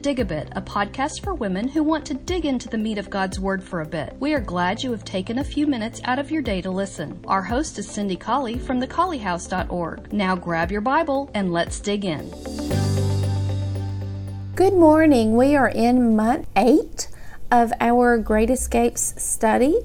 Dig a Bit, a podcast for women who want to dig into the meat of God's Word for a bit. We are glad you have taken a few minutes out of your day to listen. Our host is Cindy Colley from thecolleyhouse.org. Now grab your Bible and let's dig in. Good morning. We are in month eight of our Great Escapes study.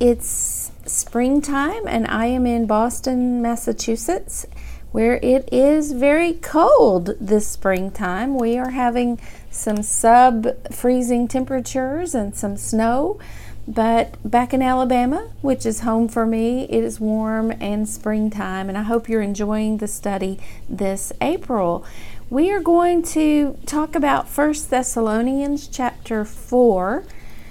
It's springtime, and I am in Boston, Massachusetts where it is very cold this springtime. We are having some sub freezing temperatures and some snow. But back in Alabama, which is home for me, it is warm and springtime, and I hope you're enjoying the study this April. We are going to talk about First Thessalonians chapter 4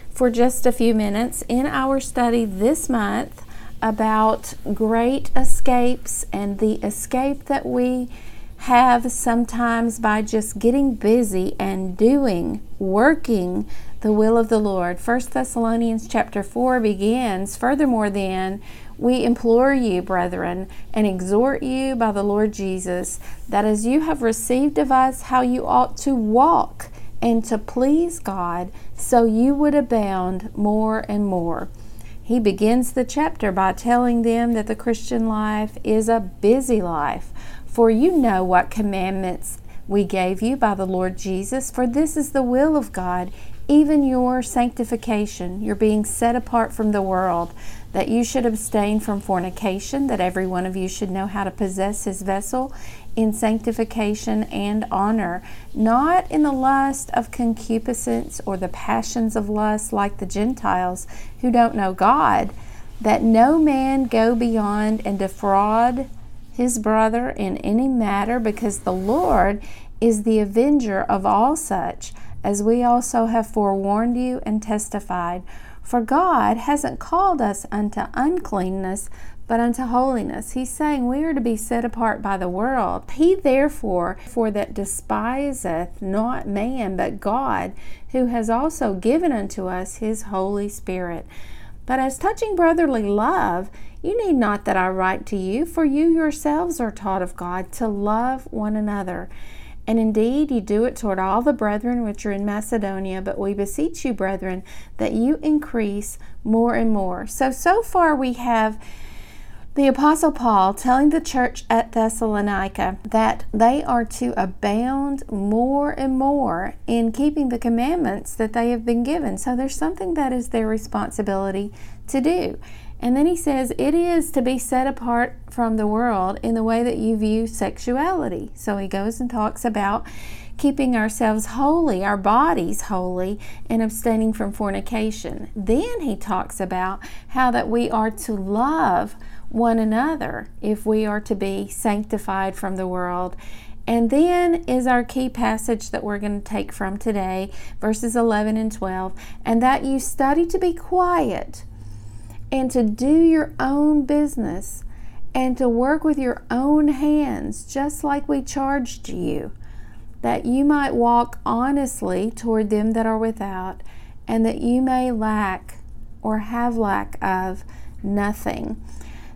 for just a few minutes in our study this month about great escapes and the escape that we have sometimes by just getting busy and doing, working the will of the Lord. 1 Thessalonians chapter 4 begins, Furthermore, then, we implore you, brethren, and exhort you by the Lord Jesus, that as you have received of us how you ought to walk and to please God, so you would abound more and more. He begins the chapter by telling them that the Christian life is a busy life. For you know what commandments we gave you by the Lord Jesus, for this is the will of God, even your sanctification, your being set apart from the world, that you should abstain from fornication, that every one of you should know how to possess his vessel in sanctification and honor, not in the lust of concupiscence or the passions of lust like the Gentiles who don't know God, that no man go beyond and defraud his brother in any matter, because the Lord is the avenger of all such, as we also have forewarned you and testified. For God hasn't called us unto uncleanness, but unto holiness. He's saying we are to be set apart by the world. He therefore, for that despiseth not man, but God, who has also given unto us his Holy Spirit. But as touching brotherly love, you need not that I write to you, for you yourselves are taught of God to love one another. And indeed, you do it toward all the brethren which are in Macedonia. But we beseech you, brethren, that you increase more and more. So, so far we have the Apostle Paul telling the church at Thessalonica that they are to abound more and more in keeping the commandments that they have been given. So there's something that is their responsibility to do. And then he says it is to be set apart from the world in the way that you view sexuality. So he goes and talks about keeping ourselves holy, our bodies holy, and abstaining from fornication. Then he talks about how that we are to love one another if we are to be sanctified from the world. And then is our key passage that we're going to take from today, verses 11 and 12, and that you study to be quiet and to do your own business and to work with your own hands, just like we charged you, that you might walk honestly toward them that are without, and that you may lack or have lack of nothing.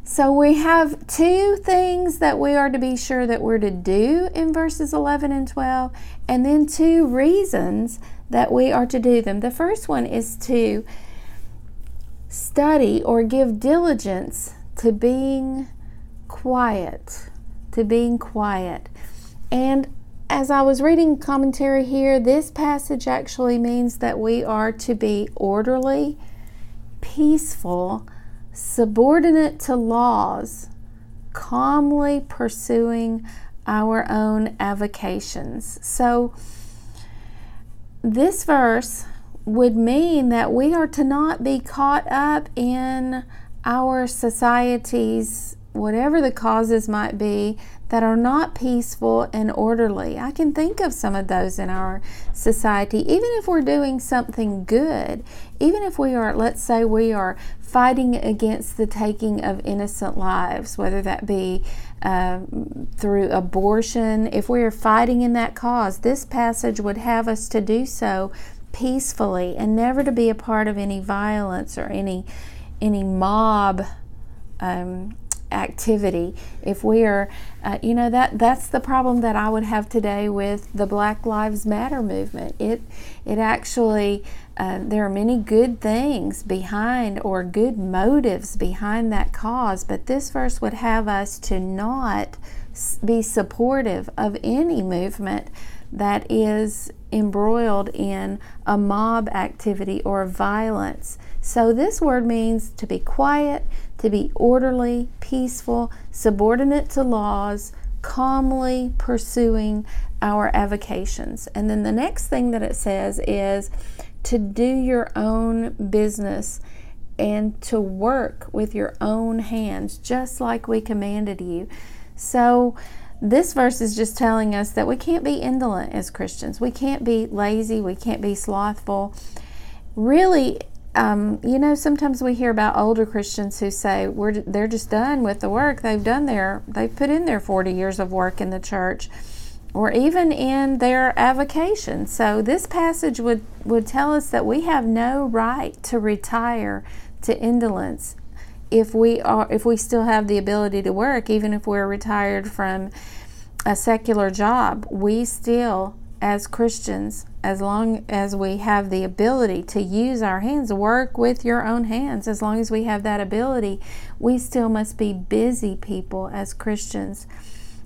So we have two things that we are to be sure that we're to do in verses 11 and 12, and then two reasons that we are to do them. The first one is to study or give diligence to being quiet, to being quiet. And as I was reading commentary here, this passage actually means that we are to be orderly, peaceful, subordinate to laws, calmly pursuing our own avocations. So, this verse would mean that we are to not be caught up in our society's, whatever the causes might be, that are not peaceful and orderly. I can think of some of those in our society. Even if we're doing something good, even if we are, let's say, we are fighting against the taking of innocent lives, whether that be uh, through abortion, if we are fighting in that cause, this passage would have us to do so peacefully and never to be a part of any violence or any any mob um, activity, if we are, uh, you know, that that's the problem that I would have today with the Black Lives Matter movement. It it actually uh, there are many good things behind or good motives behind that cause, but this verse would have us to not be supportive of any movement that is embroiled in a mob activity or violence. So, this word means to be quiet, to be orderly, peaceful, subordinate to laws, calmly pursuing our avocations. And then the next thing that it says is to do your own business and to work with your own hands, just like we commanded you. So, this verse is just telling us that we can't be indolent as Christians. We can't be lazy. We can't be slothful. Really, um, you know, sometimes we hear about older Christians who say we're they're just done with the work they've done there. They've put in their 40 years of work in the church, or even in their avocation. So this passage would would tell us that we have no right to retire to indolence if we are if we still have the ability to work even if we're retired from a secular job we still as Christians as long as we have the ability to use our hands work with your own hands as long as we have that ability we still must be busy people as Christians.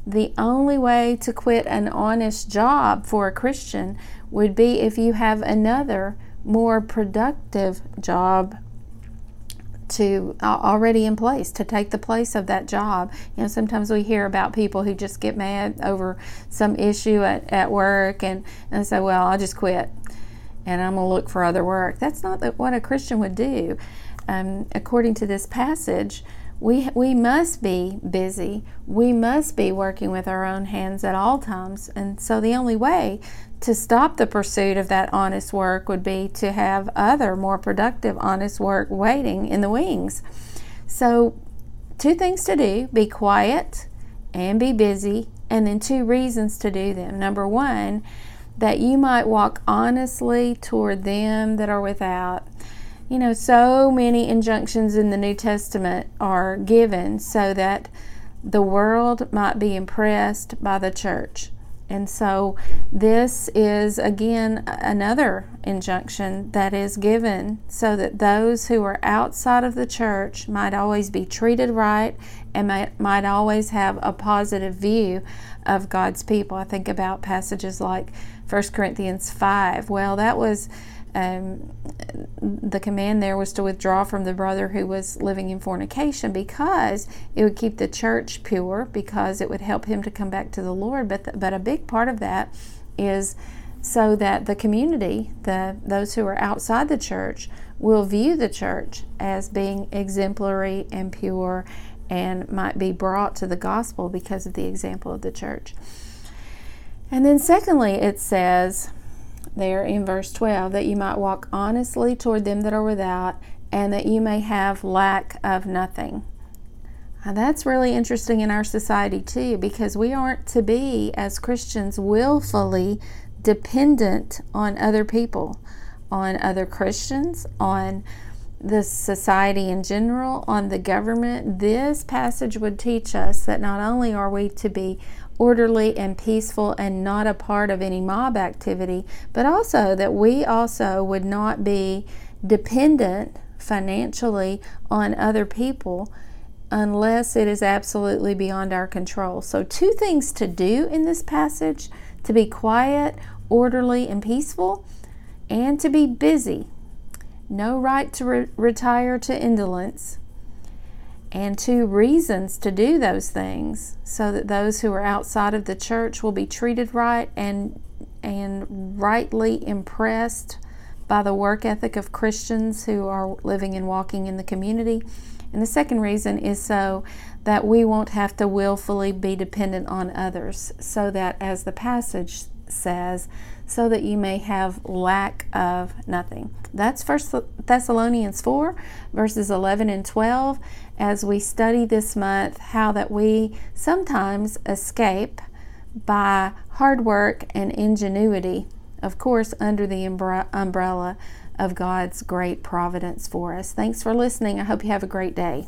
The only way to quit an honest job for a Christian would be if you have another more productive job to uh, already in place to take the place of that job. You know, sometimes we hear about people who just get mad over some issue at, at work and, and say, Well, I'll just quit and I'm going to look for other work. That's not what a Christian would do. Um, according to this passage, we, we must be busy. We must be working with our own hands at all times. And so the only way to stop the pursuit of that honest work would be to have other more productive honest work waiting in the wings. So, two things to do be quiet and be busy, and then two reasons to do them. Number one, that you might walk honestly toward them that are without. You know, so many injunctions in the New Testament are given so that the world might be impressed by the church. And so, this is again another injunction that is given so that those who are outside of the church might always be treated right and might, might always have a positive view of God's people. I think about passages like 1 Corinthians 5. Well, that was um, the command there was to withdraw from the brother who was living in fornication because it would keep the church pure, because it would help him to come back to the Lord. But, the, but a big part of that is so that the community, the, those who are outside the church, will view the church as being exemplary and pure and might be brought to the gospel because of the example of the church. And then, secondly, it says, there in verse 12 that you might walk honestly toward them that are without, and that you may have lack of nothing. Now, that's really interesting in our society too, because we aren't to be, as Christians, willfully dependent on other people, on other Christians, on the society in general, on the government. This passage would teach us that not only are we to be orderly and peaceful and not a part of any mob activity, but also that we also would not be dependent financially on other people unless it is absolutely beyond our control. So, two things to do in this passage to be quiet, orderly, and peaceful, and to be busy. No right to re- retire to indolence, and two reasons to do those things so that those who are outside of the church will be treated right and and rightly impressed by the work ethic of Christians who are living and walking in the community. And the second reason is so that we won't have to willfully be dependent on others, so that, as the passage says, so that you may have lack of nothing. That's First Thessalonians 4, verses 11 and 12, as we study this month how that we sometimes escape by hard work and ingenuity, of course, under the umbrella of God's great providence for us. Thanks for listening. I hope you have a great day.